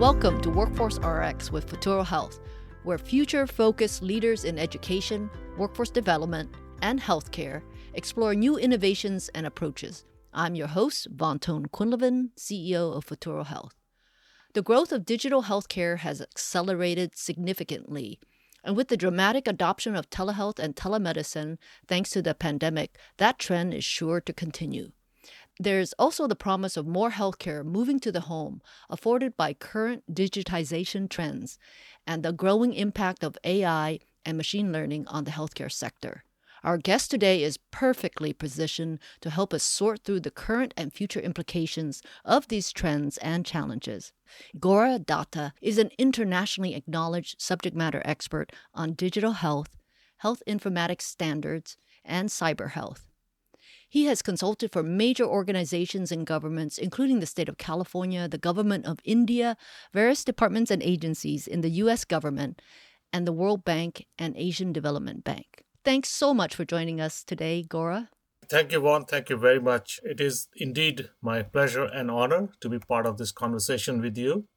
Welcome to Workforce RX with Futuro Health, where future focused leaders in education, workforce development, and healthcare explore new innovations and approaches. I'm your host, Van Quinlivan, CEO of Futuro Health. The growth of digital healthcare has accelerated significantly. And with the dramatic adoption of telehealth and telemedicine, thanks to the pandemic, that trend is sure to continue. There's also the promise of more healthcare moving to the home, afforded by current digitization trends and the growing impact of AI and machine learning on the healthcare sector. Our guest today is perfectly positioned to help us sort through the current and future implications of these trends and challenges. Gora Datta is an internationally acknowledged subject matter expert on digital health, health informatics standards, and cyber health. He has consulted for major organizations and governments, including the state of California, the government of India, various departments and agencies in the U.S. government, and the World Bank and Asian Development Bank. Thanks so much for joining us today, Gora. Thank you, Van. Thank you very much. It is indeed my pleasure and honor to be part of this conversation with you.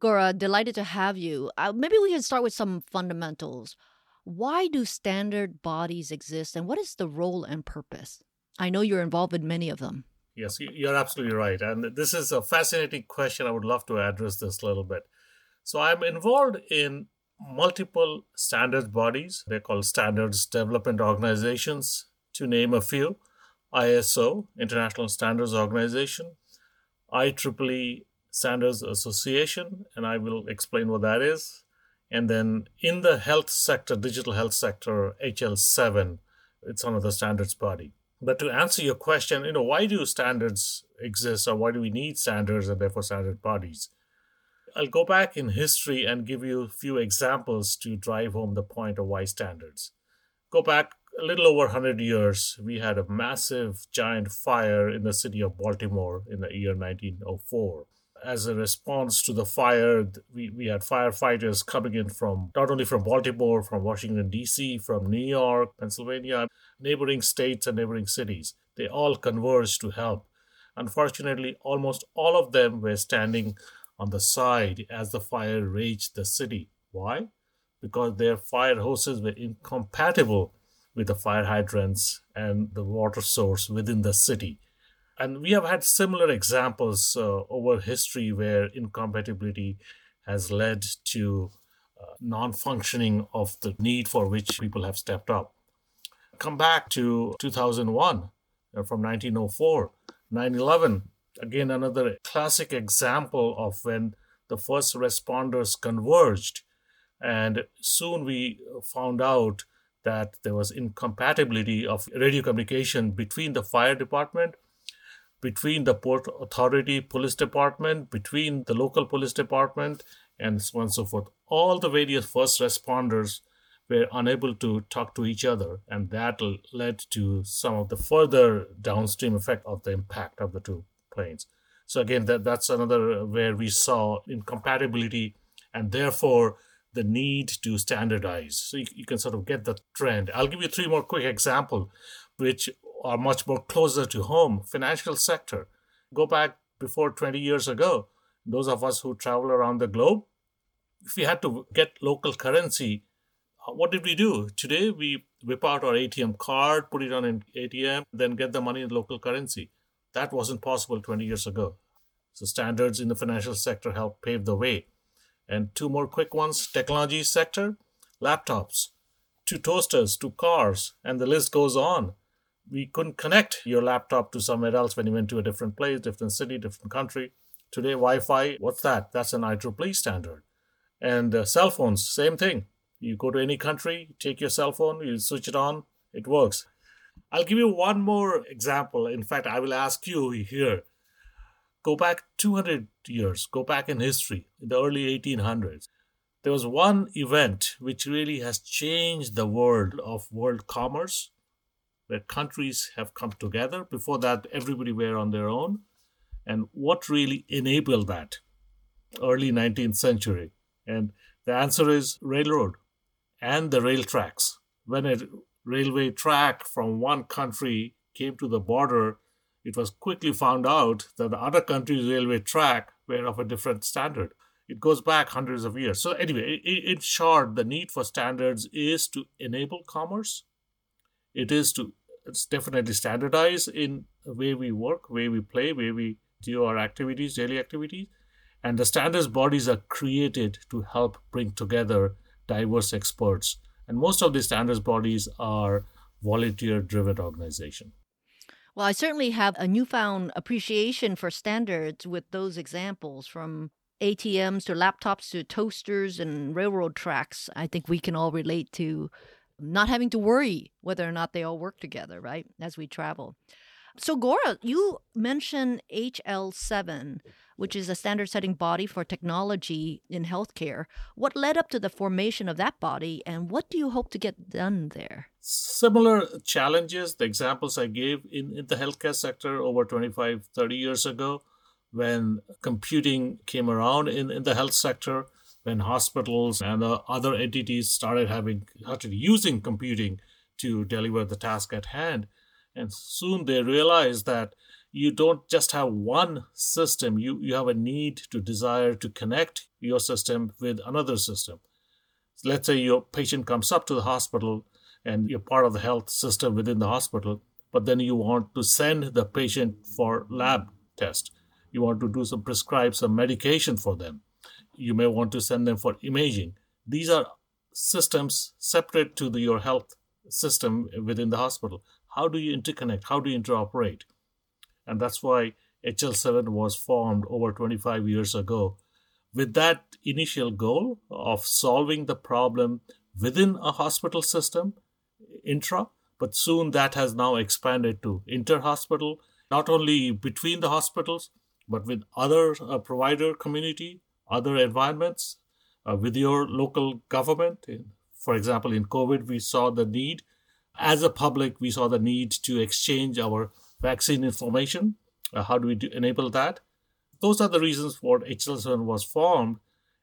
Gora, delighted to have you. Uh, maybe we can start with some fundamentals. Why do standard bodies exist, and what is the role and purpose? I know you're involved in many of them. Yes, you're absolutely right. And this is a fascinating question. I would love to address this a little bit. So, I'm involved in multiple standards bodies. They're called standards development organizations, to name a few ISO, International Standards Organization, IEEE Standards Association, and I will explain what that is. And then in the health sector, digital health sector, HL7, it's another standards body. But to answer your question, you know, why do standards exist or why do we need standards and therefore standard bodies? I'll go back in history and give you a few examples to drive home the point of why standards. Go back a little over 100 years, we had a massive giant fire in the city of Baltimore in the year 1904 as a response to the fire, we, we had firefighters coming in from not only from Baltimore, from Washington, D.C., from New York, Pennsylvania, neighboring states, and neighboring cities. They all converged to help. Unfortunately, almost all of them were standing on the side as the fire raged the city. Why? Because their fire hoses were incompatible with the fire hydrants and the water source within the city. And we have had similar examples uh, over history where incompatibility has led to uh, non functioning of the need for which people have stepped up. Come back to 2001 uh, from 1904, 9 11, again, another classic example of when the first responders converged. And soon we found out that there was incompatibility of radio communication between the fire department between the Port Authority Police Department, between the local police department, and so on and so forth. All the various first responders were unable to talk to each other, and that led to some of the further downstream effect of the impact of the two planes. So again, that, that's another uh, where we saw incompatibility and therefore the need to standardize. So you, you can sort of get the trend. I'll give you three more quick example, which are much more closer to home. Financial sector. Go back before 20 years ago. Those of us who travel around the globe, if we had to get local currency, uh, what did we do? Today, we whip out our ATM card, put it on an ATM, then get the money in local currency. That wasn't possible 20 years ago. So, standards in the financial sector help pave the way. And two more quick ones technology sector, laptops, to toasters, to cars, and the list goes on we couldn't connect your laptop to somewhere else when you went to a different place, different city, different country. Today, Wi Fi, what's that? That's an IEEE standard. And uh, cell phones, same thing. You go to any country, take your cell phone, you switch it on, it works. I'll give you one more example. In fact, I will ask you here go back 200 years, go back in history, in the early 1800s. There was one event which really has changed the world of world commerce where countries have come together. Before that, everybody were on their own. And what really enabled that? Early 19th century. And the answer is railroad and the rail tracks. When a railway track from one country came to the border, it was quickly found out that the other country's railway track were of a different standard. It goes back hundreds of years. So, anyway, in short, the need for standards is to enable commerce. It is to it's definitely standardized in the way we work, way we play, way we do our activities, daily activities. And the standards bodies are created to help bring together diverse experts. And most of the standards bodies are volunteer driven organizations. Well, I certainly have a newfound appreciation for standards with those examples from ATMs to laptops to toasters and railroad tracks. I think we can all relate to not having to worry whether or not they all work together, right, as we travel. So, Gora, you mentioned HL7, which is a standard setting body for technology in healthcare. What led up to the formation of that body, and what do you hope to get done there? Similar challenges, the examples I gave in, in the healthcare sector over 25, 30 years ago, when computing came around in, in the health sector, when hospitals and other entities started having started using computing to deliver the task at hand and soon they realize that you don't just have one system, you, you have a need to desire to connect your system with another system. Let's say your patient comes up to the hospital and you're part of the health system within the hospital, but then you want to send the patient for lab test. You want to do some prescribe some medication for them. You may want to send them for imaging. These are systems separate to the, your health system within the hospital. How do you interconnect? How do you interoperate? And that's why HL7 was formed over 25 years ago with that initial goal of solving the problem within a hospital system, intra, but soon that has now expanded to inter-hospital, not only between the hospitals, but with other uh, provider community, other environments, uh, with your local government. For example, in COVID, we saw the need as a public, we saw the need to exchange our vaccine information. Uh, how do we do, enable that? Those are the reasons for HL7 was formed.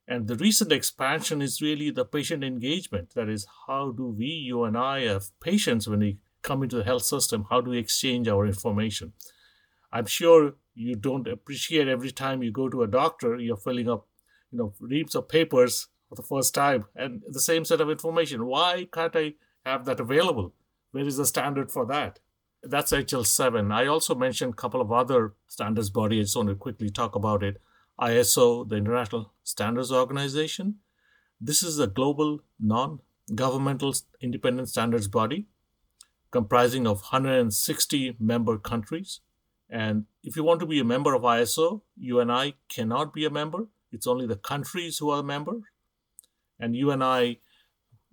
And the recent expansion is really the patient engagement. That is, how do we, you and I, as patients, when we come into the health system, how do we exchange our information? I'm sure you don't appreciate every time you go to a doctor, you're filling up, you know, reams of papers for the first time and the same set of information. Why can't I have that available? Where is the standard for that? That's HL7. I also mentioned a couple of other standards bodies. I just want to quickly talk about it. ISO, the International Standards Organization. This is a global, non governmental independent standards body comprising of 160 member countries. And if you want to be a member of ISO, you and I cannot be a member. It's only the countries who are a member. And you and I,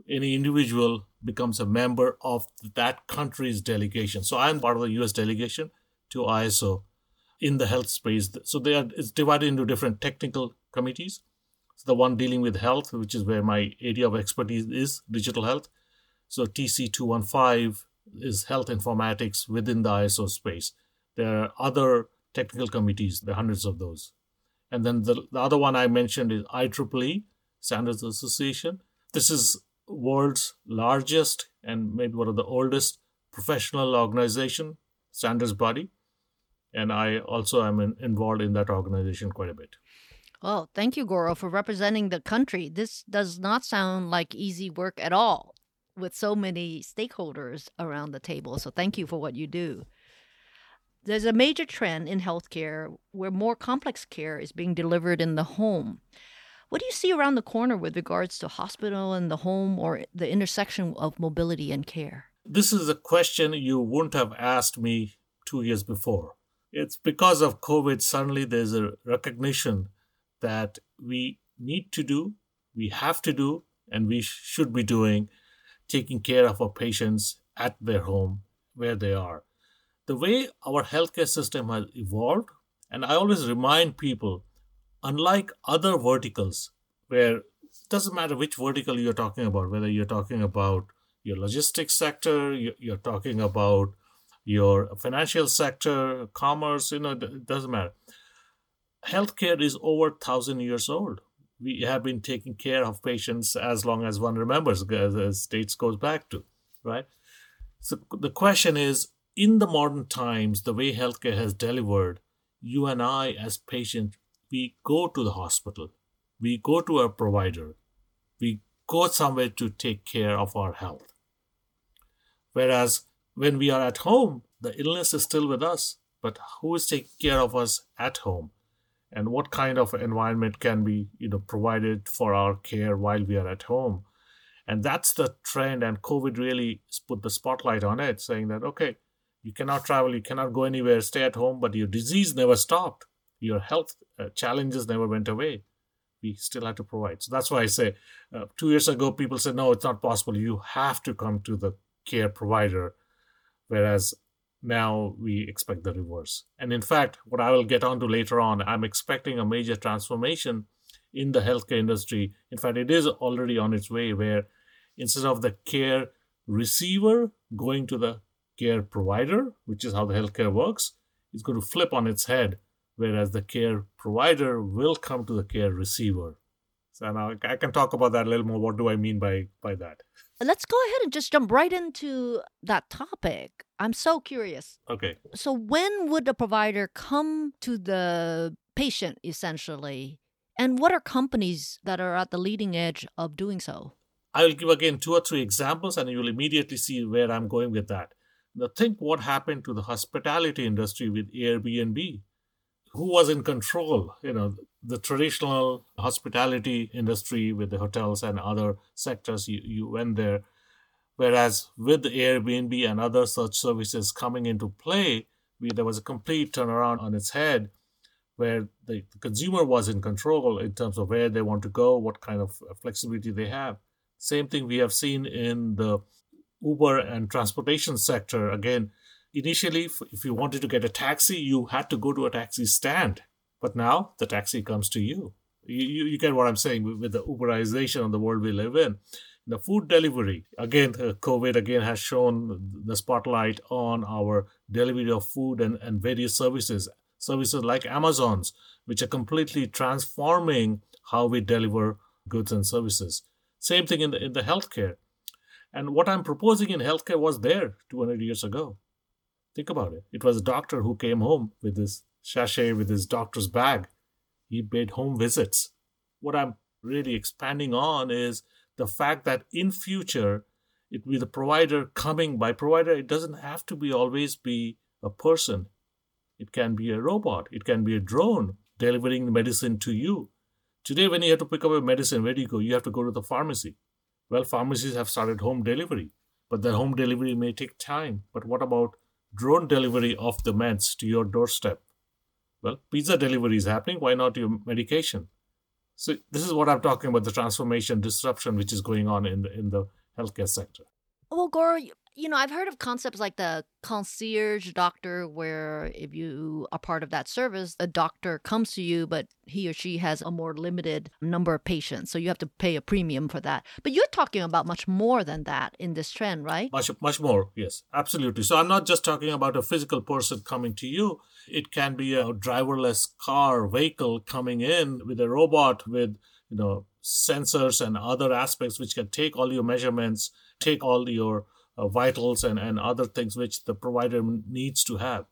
any individual becomes a member of that country's delegation. So I'm part of the US delegation to ISO in the health space. So they are it's divided into different technical committees. So the one dealing with health, which is where my area of expertise is, digital health. So TC215 is health informatics within the ISO space. There are other technical committees, there are hundreds of those. And then the, the other one I mentioned is IEEE, Standards Association. This is world's largest and maybe one of the oldest professional organization, standards body. And I also am in, involved in that organization quite a bit. Well, thank you, Gora, for representing the country. This does not sound like easy work at all with so many stakeholders around the table. So thank you for what you do. There's a major trend in healthcare where more complex care is being delivered in the home. What do you see around the corner with regards to hospital and the home or the intersection of mobility and care? This is a question you wouldn't have asked me two years before. It's because of COVID, suddenly there's a recognition that we need to do, we have to do, and we should be doing taking care of our patients at their home where they are. The way our healthcare system has evolved, and I always remind people unlike other verticals where it doesn't matter which vertical you're talking about, whether you're talking about your logistics sector, you're talking about your financial sector, commerce, you know, it doesn't matter. Healthcare is over 1,000 years old. We have been taking care of patients as long as one remembers, as states goes back to, right? So the question is, in the modern times, the way healthcare has delivered, you and I as patients we go to the hospital. we go to a provider, we go somewhere to take care of our health. Whereas when we are at home, the illness is still with us, but who is taking care of us at home? And what kind of environment can be you know, provided for our care while we are at home? And that's the trend, and COVID really put the spotlight on it, saying that, okay, you cannot travel, you cannot go anywhere, stay at home, but your disease never stopped. Your health uh, challenges never went away. We still had to provide. So that's why I say uh, two years ago, people said, no, it's not possible. You have to come to the care provider. Whereas now we expect the reverse. And in fact, what I will get onto later on, I'm expecting a major transformation in the healthcare industry. In fact, it is already on its way where instead of the care receiver going to the care provider, which is how the healthcare works, is going to flip on its head, whereas the care provider will come to the care receiver. So now I can talk about that a little more. What do I mean by by that? Let's go ahead and just jump right into that topic. I'm so curious. Okay. So when would a provider come to the patient essentially? And what are companies that are at the leading edge of doing so? I will give again two or three examples and you'll immediately see where I'm going with that. Now, think what happened to the hospitality industry with Airbnb. Who was in control? You know, the traditional hospitality industry with the hotels and other sectors, you, you went there. Whereas with Airbnb and other such services coming into play, we, there was a complete turnaround on its head where the, the consumer was in control in terms of where they want to go, what kind of flexibility they have. Same thing we have seen in the Uber and transportation sector. Again, initially, if you wanted to get a taxi, you had to go to a taxi stand. But now the taxi comes to you. You, you, you get what I'm saying with the Uberization of the world we live in. The food delivery, again, uh, COVID again has shown the spotlight on our delivery of food and, and various services. Services like Amazon's, which are completely transforming how we deliver goods and services. Same thing in the, in the healthcare. And what I'm proposing in healthcare was there 200 years ago. Think about it. It was a doctor who came home with his sachet, with his doctor's bag. He paid home visits. What I'm really expanding on is the fact that in future, it will be the provider coming. By provider, it doesn't have to be always be a person. It can be a robot. It can be a drone delivering medicine to you. Today, when you have to pick up a medicine, where do you go? You have to go to the pharmacy. Well, pharmacies have started home delivery, but the home delivery may take time. But what about drone delivery of the meds to your doorstep? Well, pizza delivery is happening. Why not your medication? So this is what I'm talking about: the transformation, disruption, which is going on in the in the healthcare sector. Well, Gaurav, you know, I've heard of concepts like the concierge doctor, where if you are part of that service, a doctor comes to you, but he or she has a more limited number of patients. So you have to pay a premium for that. But you're talking about much more than that in this trend, right? Much, much more. Yes, absolutely. So I'm not just talking about a physical person coming to you. It can be a driverless car, vehicle coming in with a robot with, you know, sensors and other aspects which can take all your measurements, take all your uh, vitals and, and other things which the provider needs to have.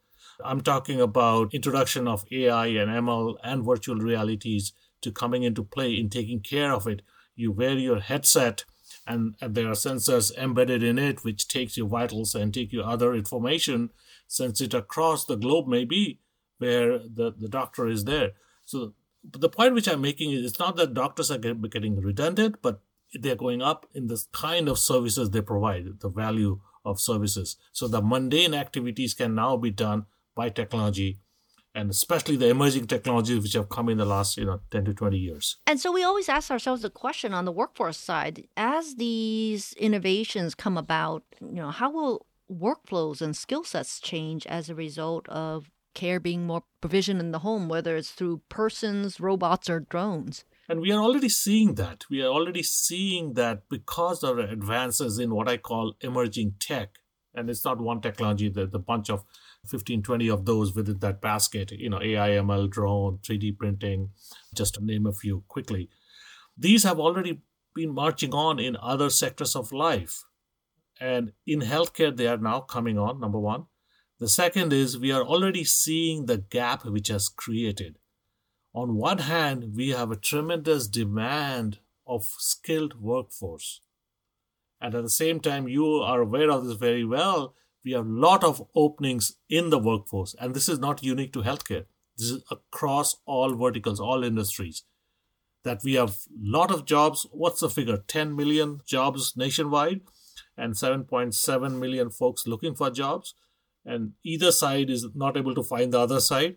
I'm talking about introduction of AI and ML and virtual realities to coming into play in taking care of it. You wear your headset and, and there are sensors embedded in it which takes your vitals and take your other information, sends it across the globe maybe where the, the doctor is there. So the point which I'm making is it's not that doctors are getting redundant, but they're going up in the kind of services they provide, the value of services. So the mundane activities can now be done by technology and especially the emerging technologies which have come in the last you know 10 to 20 years and so we always ask ourselves the question on the workforce side as these innovations come about you know how will workflows and skill sets change as a result of care being more provisioned in the home whether it's through persons robots or drones and we are already seeing that. We are already seeing that because of advances in what I call emerging tech. And it's not one technology, there's a bunch of 15, 20 of those within that basket, you know, AI, ML, drone, 3D printing, just to name a few quickly. These have already been marching on in other sectors of life. And in healthcare, they are now coming on, number one. The second is we are already seeing the gap which has created on one hand, we have a tremendous demand of skilled workforce. And at the same time, you are aware of this very well. We have a lot of openings in the workforce, and this is not unique to healthcare. This is across all verticals, all industries. That we have a lot of jobs. What's the figure? 10 million jobs nationwide, and 7.7 million folks looking for jobs. And either side is not able to find the other side.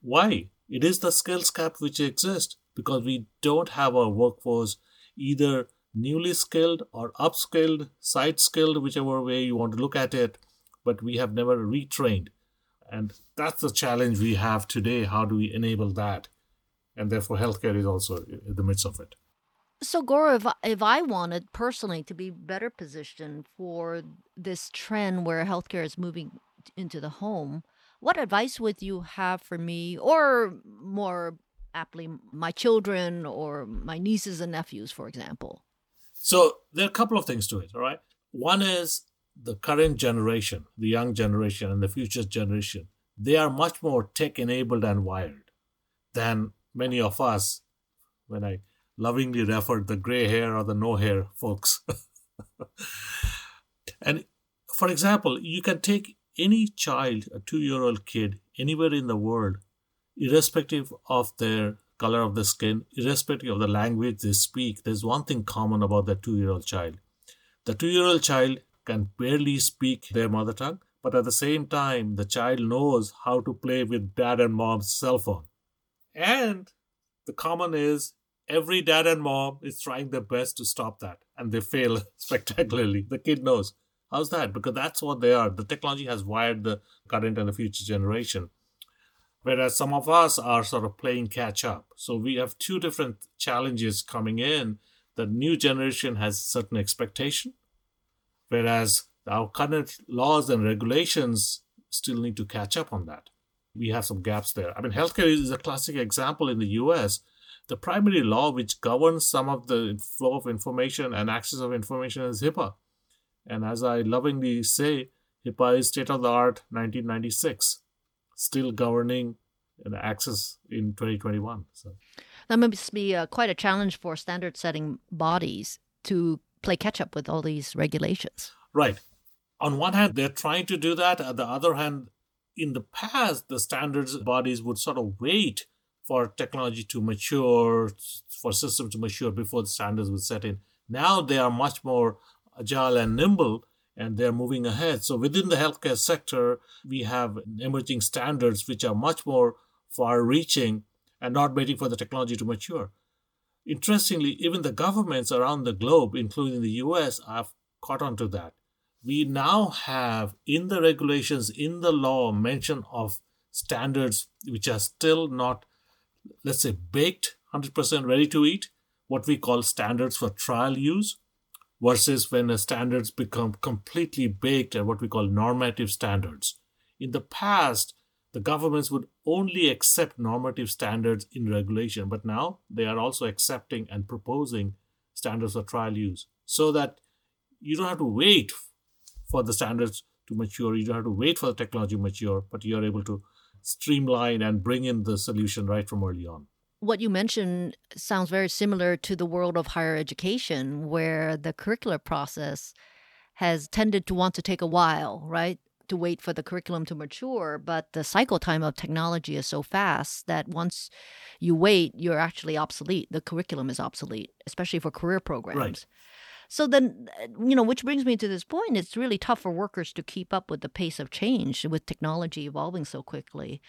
Why? It is the skills gap which exists because we don't have a workforce either newly skilled or upskilled, side skilled, whichever way you want to look at it, but we have never retrained. And that's the challenge we have today. How do we enable that? And therefore, healthcare is also in the midst of it. So, Gaurav, if, if I wanted personally to be better positioned for this trend where healthcare is moving into the home, what advice would you have for me, or more aptly, my children or my nieces and nephews, for example? So there are a couple of things to it, all right? One is the current generation, the young generation, and the future generation. They are much more tech enabled and wired than many of us, when I lovingly refer to the gray hair or the no hair folks. and for example, you can take any child, a two year old kid, anywhere in the world, irrespective of their color of the skin, irrespective of the language they speak, there's one thing common about that two year old child. The two year old child can barely speak their mother tongue, but at the same time, the child knows how to play with dad and mom's cell phone. And the common is every dad and mom is trying their best to stop that, and they fail spectacularly. The kid knows. How's that? Because that's what they are. The technology has wired the current and the future generation. Whereas some of us are sort of playing catch up. So we have two different challenges coming in. The new generation has certain expectation, whereas our current laws and regulations still need to catch up on that. We have some gaps there. I mean, healthcare is a classic example in the US. The primary law which governs some of the flow of information and access of information is HIPAA. And as I lovingly say, HIPAA is state of the art 1996, still governing the access in 2021. So that must be uh, quite a challenge for standard setting bodies to play catch up with all these regulations. Right. On one hand, they're trying to do that. On the other hand, in the past, the standards bodies would sort of wait for technology to mature, for systems to mature before the standards would set in. Now they are much more agile and nimble and they're moving ahead. So within the healthcare sector, we have emerging standards which are much more far reaching and not waiting for the technology to mature. Interestingly, even the governments around the globe, including the US, have caught on to that. We now have in the regulations, in the law, mention of standards which are still not, let's say, baked, 100% ready to eat, what we call standards for trial use versus when standards become completely baked and what we call normative standards. In the past, the governments would only accept normative standards in regulation, but now they are also accepting and proposing standards for trial use so that you don't have to wait for the standards to mature, you don't have to wait for the technology to mature, but you're able to streamline and bring in the solution right from early on what you mentioned sounds very similar to the world of higher education, where the curricular process has tended to want to take a while, right? To wait for the curriculum to mature. But the cycle time of technology is so fast that once you wait, you're actually obsolete. The curriculum is obsolete, especially for career programs. Right. So then, uh, you know, which brings me to this point it's really tough for workers to keep up with the pace of change with technology evolving so quickly.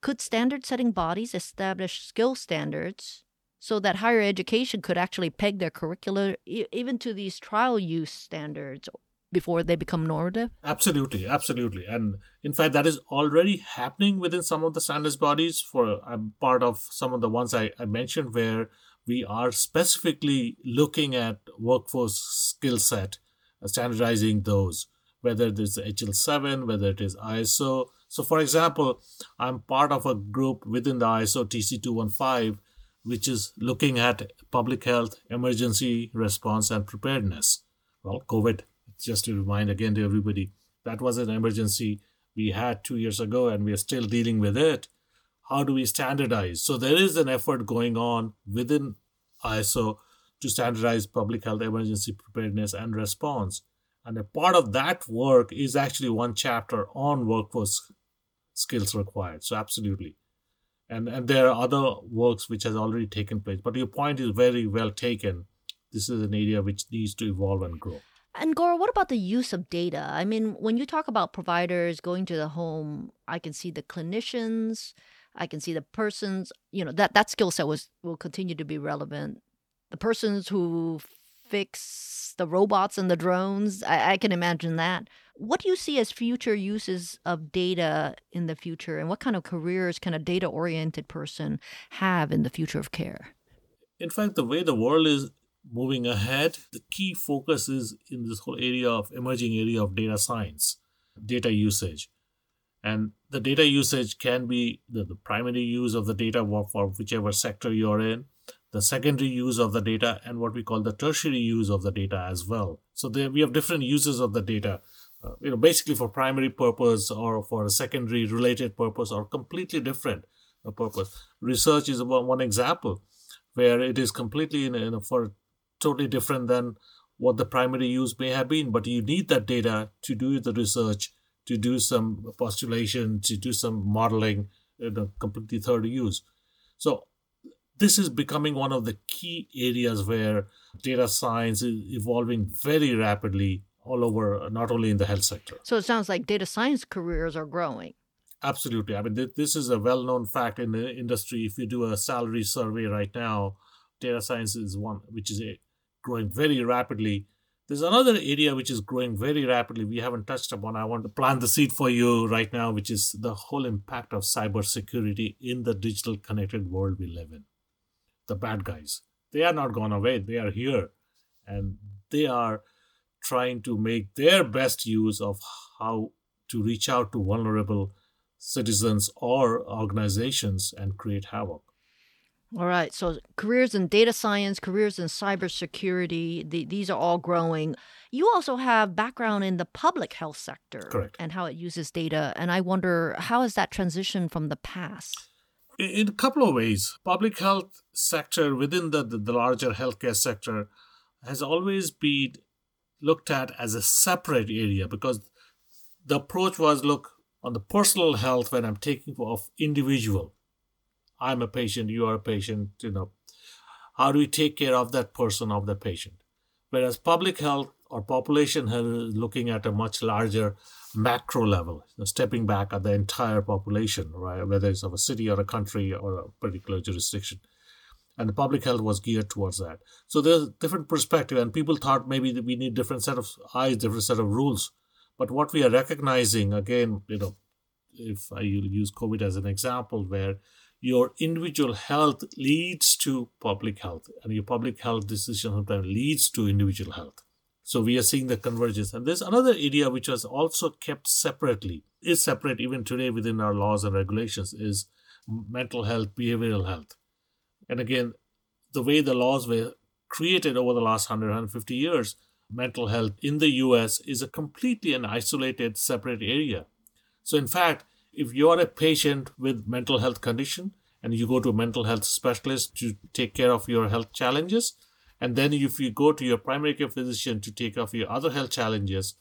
Could standard setting bodies establish skill standards so that higher education could actually peg their curricula even to these trial use standards before they become normative? Absolutely, absolutely. And in fact, that is already happening within some of the standards bodies. For I'm part of some of the ones I, I mentioned where we are specifically looking at workforce skill set, uh, standardizing those, whether it is HL7, whether it is ISO, so, for example, I'm part of a group within the ISO TC215, which is looking at public health, emergency response, and preparedness. Well, COVID, just to remind again to everybody, that was an emergency we had two years ago, and we are still dealing with it. how do we standardize? So there is an effort going on within ISO to standardize public health emergency preparedness and response. And a part of that work is actually one chapter on workforce skills required. So absolutely. And and there are other works which has already taken place. But your point is very well taken. This is an area which needs to evolve and grow. And Gaurav, what about the use of data? I mean, when you talk about providers going to the home, I can see the clinicians, I can see the persons, you know, that, that skill set was will continue to be relevant. The persons who fix the robots and the drones, I, I can imagine that. What do you see as future uses of data in the future, and what kind of careers can a data oriented person have in the future of care? In fact, the way the world is moving ahead, the key focus is in this whole area of emerging area of data science, data usage. And the data usage can be the, the primary use of the data for whichever sector you're in, the secondary use of the data, and what we call the tertiary use of the data as well. So there, we have different uses of the data. Uh, you know, basically for primary purpose or for a secondary related purpose or completely different uh, purpose. Research is one example where it is completely in, in for totally different than what the primary use may have been, but you need that data to do the research, to do some postulation, to do some modeling, in a completely third use. So this is becoming one of the key areas where data science is evolving very rapidly all over, not only in the health sector. So it sounds like data science careers are growing. Absolutely. I mean, th- this is a well known fact in the industry. If you do a salary survey right now, data science is one which is a, growing very rapidly. There's another area which is growing very rapidly. We haven't touched upon. I want to plant the seed for you right now, which is the whole impact of cybersecurity in the digital connected world we live in. The bad guys, they are not gone away. They are here, and they are trying to make their best use of how to reach out to vulnerable citizens or organizations and create havoc. All right. So careers in data science, careers in cybersecurity, the, these are all growing. You also have background in the public health sector Correct. and how it uses data. And I wonder how has that transition from the past? In a couple of ways, public health sector within the, the, the larger healthcare sector has always been looked at as a separate area because the approach was look on the personal health when I'm taking of individual I'm a patient, you are a patient, you know, how do we take care of that person, of the patient? Whereas public health or population health is looking at a much larger macro level, you know, stepping back at the entire population, right? Whether it's of a city or a country or a particular jurisdiction. And the public health was geared towards that. So there's different perspective, and people thought maybe that we need different set of eyes, different set of rules. But what we are recognizing, again, you know, if I use COVID as an example, where your individual health leads to public health, and your public health decision sometimes leads to individual health. So we are seeing the convergence. And there's another area which was also kept separately, is separate even today within our laws and regulations, is mental health, behavioral health. And again, the way the laws were created over the last 100, 150 years, mental health in the US is a completely an isolated, separate area. So in fact, if you are a patient with mental health condition and you go to a mental health specialist to take care of your health challenges and then if you go to your primary care physician to take care of your other health challenges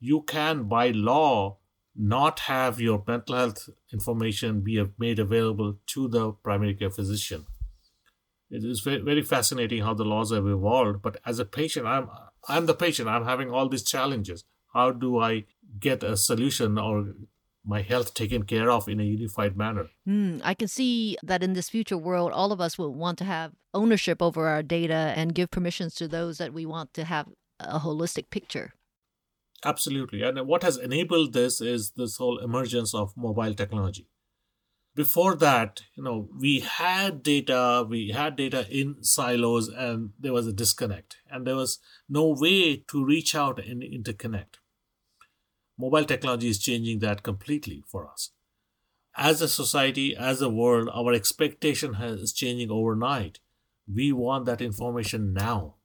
you can by law not have your mental health information be made available to the primary care physician. It is very fascinating how the laws have evolved but as a patient i'm i'm the patient. I'm having all these challenges. How do i get a solution or my health taken care of in a unified manner. Mm, I can see that in this future world, all of us will want to have ownership over our data and give permissions to those that we want to have a holistic picture. Absolutely. And what has enabled this is this whole emergence of mobile technology. Before that, you know, we had data, we had data in silos, and there was a disconnect, and there was no way to reach out and interconnect mobile technology is changing that completely for us. As a society, as a world, our expectation is changing overnight. We want that information now,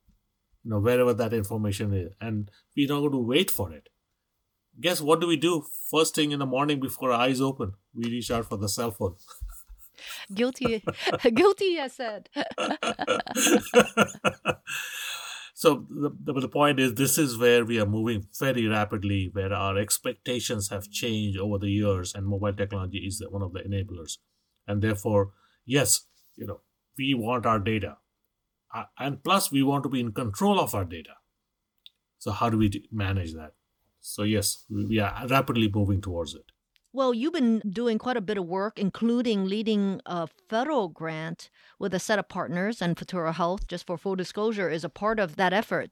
you know, wherever that information is, and we're not going to wait for it. Guess what do we do first thing in the morning before our eyes open? We reach out for the cell phone. guilty, guilty i said. so the, the, the point is, this is where we are moving very rapidly, where our expectations have changed over the years, and mobile technology is one of the enablers. And therefore, yes, you know, we want our data, and plus we want to be in control of our data. So how do we manage that? So yes, we are rapidly moving towards it. Well, you've been doing quite a bit of work, including leading a federal grant with a set of partners, and Futuro Health, just for full disclosure, is a part of that effort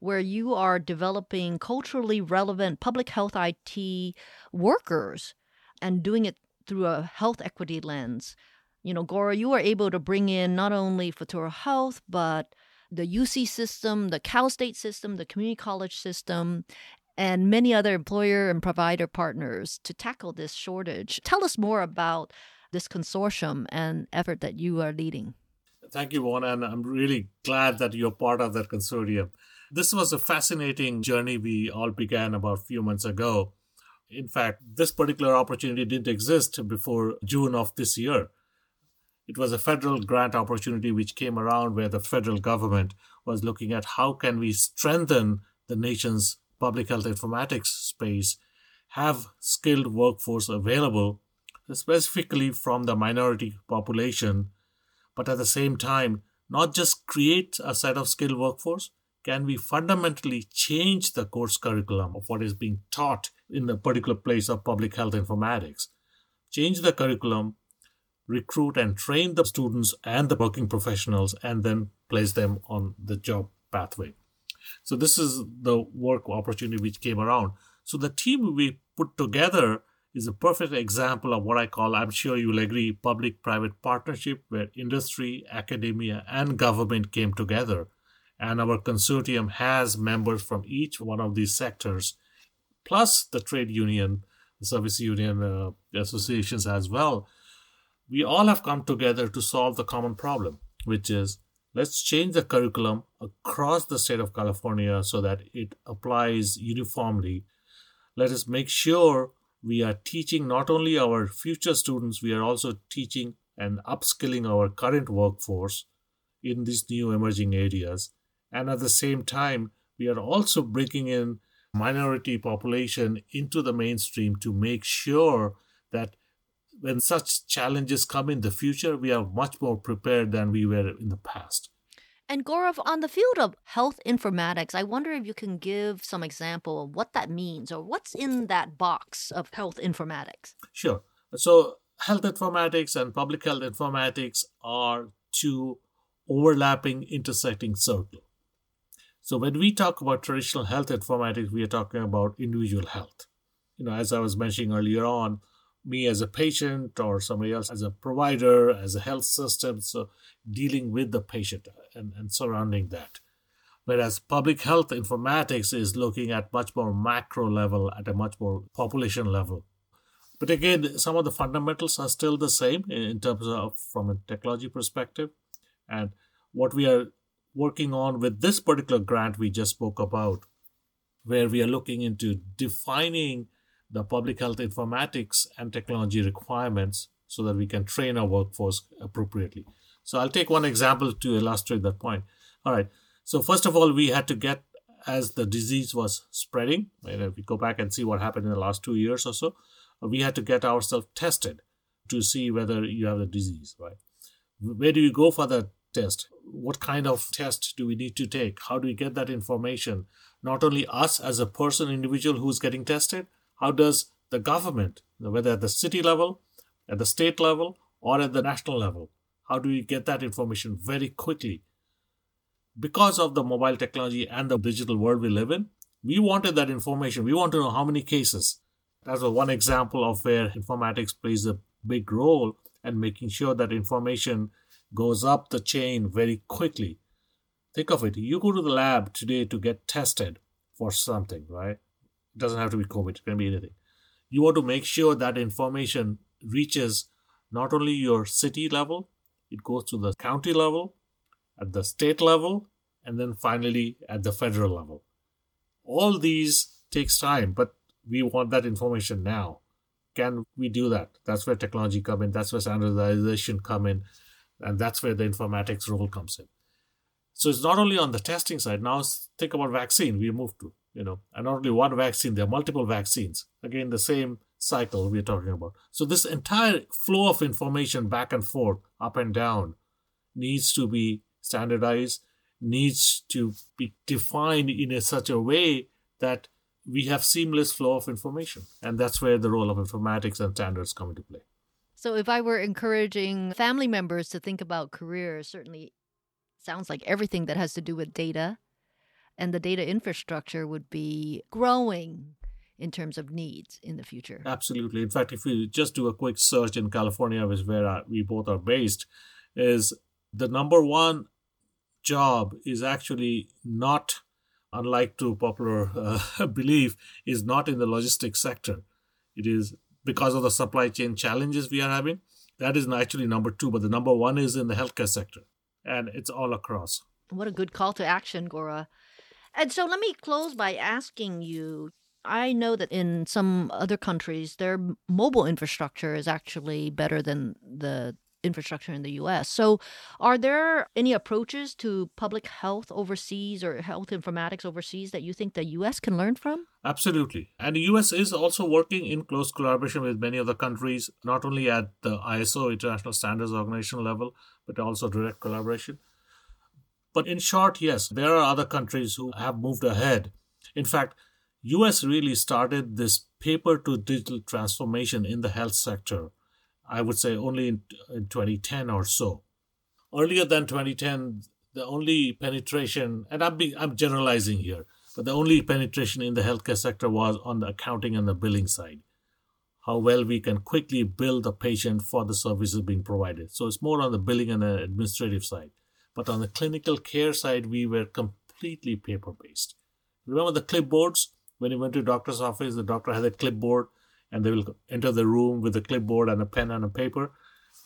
where you are developing culturally relevant public health IT workers and doing it through a health equity lens. You know, Gora, you are able to bring in not only Futuro Health, but the UC system, the Cal State system, the community college system, and many other employer and provider partners to tackle this shortage. Tell us more about this consortium and effort that you are leading. Thank you, Van, and I'm really glad that you're part of that consortium. This was a fascinating journey we all began about a few months ago. In fact, this particular opportunity didn't exist before June of this year. It was a federal grant opportunity which came around where the federal government was looking at how can we strengthen the nation's public health informatics space have skilled workforce available, specifically from the minority population, but at the same time, not just create a set of skilled workforce, can we fundamentally change the course curriculum of what is being taught in the particular place of public health informatics? Change the curriculum, recruit and train the students and the working professionals, and then place them on the job pathway. So this is the work opportunity which came around. So the team we put together is a perfect example of what I call, I'm sure you'll agree, public private partnership where industry, academia, and government came together. And our consortium has members from each one of these sectors, plus the trade union, the service union uh, associations as well. We all have come together to solve the common problem, which is let's change the curriculum across the state of California so that it applies uniformly. Let us make sure we are teaching not only our future students, we are also teaching and upskilling our current workforce in these new emerging areas. And at the same time, we are also bringing in minority population into the mainstream to make sure that when such challenges come in the future, we are much more prepared than we were in the past. And Gaurav, on the field of health informatics, I wonder if you can give some example of what that means or what's in that box of health informatics. Sure. So, health informatics and public health informatics are two overlapping, intersecting circles. So, when we talk about traditional health informatics, we are talking about individual health. You know, as I was mentioning earlier on, me as a patient or somebody else as a provider, as a health system, so dealing with the patient and, and surrounding that. Whereas public health informatics is looking at much more macro level, at a much more population level. But again, some of the fundamentals are still the same in terms of from a technology perspective. And what we are working on with this particular grant we just spoke about, where we are looking into defining the public health informatics and technology requirements so that we can train our workforce appropriately. So I'll take one example to illustrate that point. All right. So first of all, we had to get as the disease was spreading, and if we go back and see what happened in the last two years or so, we had to get ourselves tested to see whether you have the disease, right? Where do you go for that test? What kind of test do we need to take? How do we get that information? Not only us as a person, individual who's getting tested, how does the government, whether at the city level, at the state level, or at the national level, how do we get that information very quickly? Because of the mobile technology and the digital world we live in, we wanted that information. We want to know how many cases. That's one example of where informatics plays a big role and making sure that information goes up the chain very quickly. Think of it. You go to the lab today to get tested for something, right? Doesn't have to be COVID, it can be anything. You want to make sure that information reaches not only your city level, it goes to the county level, at the state level, and then finally at the federal level. All these takes time, but we want that information now. Can we do that? That's where technology come in. That's where standardization come in, and that's where the informatics role comes in. So it's not only on the testing side. Now think about vaccine. We moved to you know, and not only one vaccine. There are multiple vaccines. Again, the same cycle we're talking about. So this entire flow of information back and forth, up and down, needs to be standardized, needs to be defined in a, such a way that we have seamless flow of information. And that's where the role of informatics and standards come into play. So if I were encouraging family members to think about careers, certainly sounds like everything that has to do with data and the data infrastructure would be growing in terms of needs in the future. Absolutely. In fact, if we just do a quick search in California, which is where we both are based, is the number one job is actually not, unlike to popular uh, belief, is not in the logistics sector. It is because of the supply chain challenges we are having. That is actually number two, but the number one is in the healthcare sector, and it's all across. What a good call to action, Gora. And so let me close by asking you I know that in some other countries, their mobile infrastructure is actually better than the infrastructure in the US. So, are there any approaches to public health overseas or health informatics overseas that you think the US can learn from? Absolutely. And the US is also working in close collaboration with many other countries, not only at the ISO, International Standards Organization level, but also direct collaboration. But in short, yes, there are other countries who have moved ahead. In fact, US really started this paper to digital transformation in the health sector, I would say only in, in 2010 or so. Earlier than 2010, the only penetration, and I'm, being, I'm generalizing here, but the only penetration in the healthcare sector was on the accounting and the billing side. How well we can quickly bill the patient for the services being provided. So it's more on the billing and the administrative side. But on the clinical care side, we were completely paper based. Remember the clipboards? When you went to doctor's office, the doctor had a clipboard and they will enter the room with a clipboard and a pen and a paper.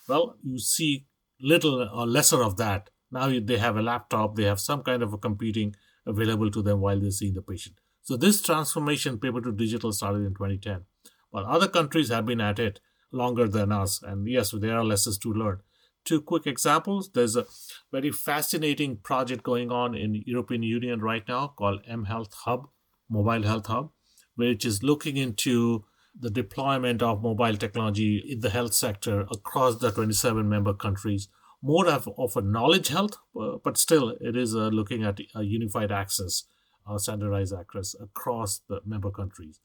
Well, you see little or lesser of that. Now they have a laptop, they have some kind of a computing available to them while they're seeing the patient. So this transformation, paper to digital, started in 2010. But other countries have been at it longer than us. And yes, there are lessons to learn two quick examples. There's a very fascinating project going on in European Union right now called mHealth Hub, Mobile Health Hub, which is looking into the deployment of mobile technology in the health sector across the 27 member countries. More of, of a knowledge health, uh, but still it is uh, looking at a unified access, uh, standardized access across the member countries.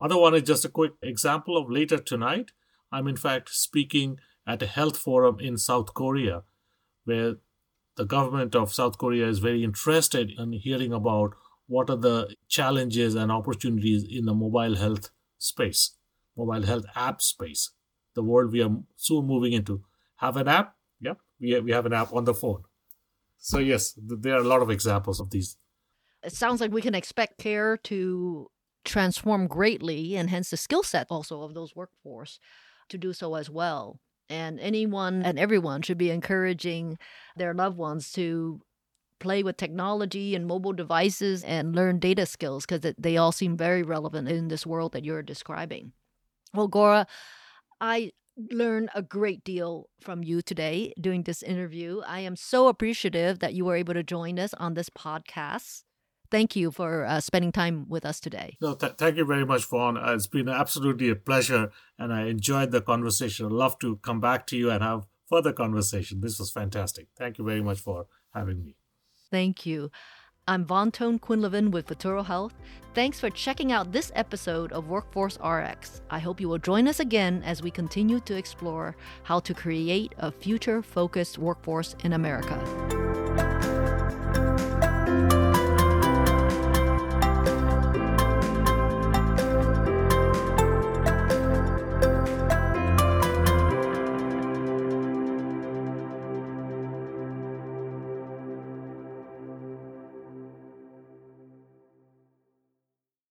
Other one is just a quick example of later tonight. I'm in fact speaking at a health forum in South Korea, where the government of South Korea is very interested in hearing about what are the challenges and opportunities in the mobile health space, mobile health app space, the world we are soon moving into. Have an app? Yeah, we, we have an app on the phone. So, yes, there are a lot of examples of these. It sounds like we can expect care to transform greatly, and hence the skill set also of those workforce to do so as well and anyone and everyone should be encouraging their loved ones to play with technology and mobile devices and learn data skills because they all seem very relevant in this world that you're describing. Well, Gora, I learned a great deal from you today doing this interview. I am so appreciative that you were able to join us on this podcast thank you for uh, spending time with us today. No, th- thank you very much, Van. Uh, it's been absolutely a pleasure, and I enjoyed the conversation. I'd love to come back to you and have further conversation. This was fantastic. Thank you very much for having me. Thank you. I'm Van Ton-Quinlivan with Futuro Health. Thanks for checking out this episode of Workforce RX. I hope you will join us again as we continue to explore how to create a future focused workforce in America.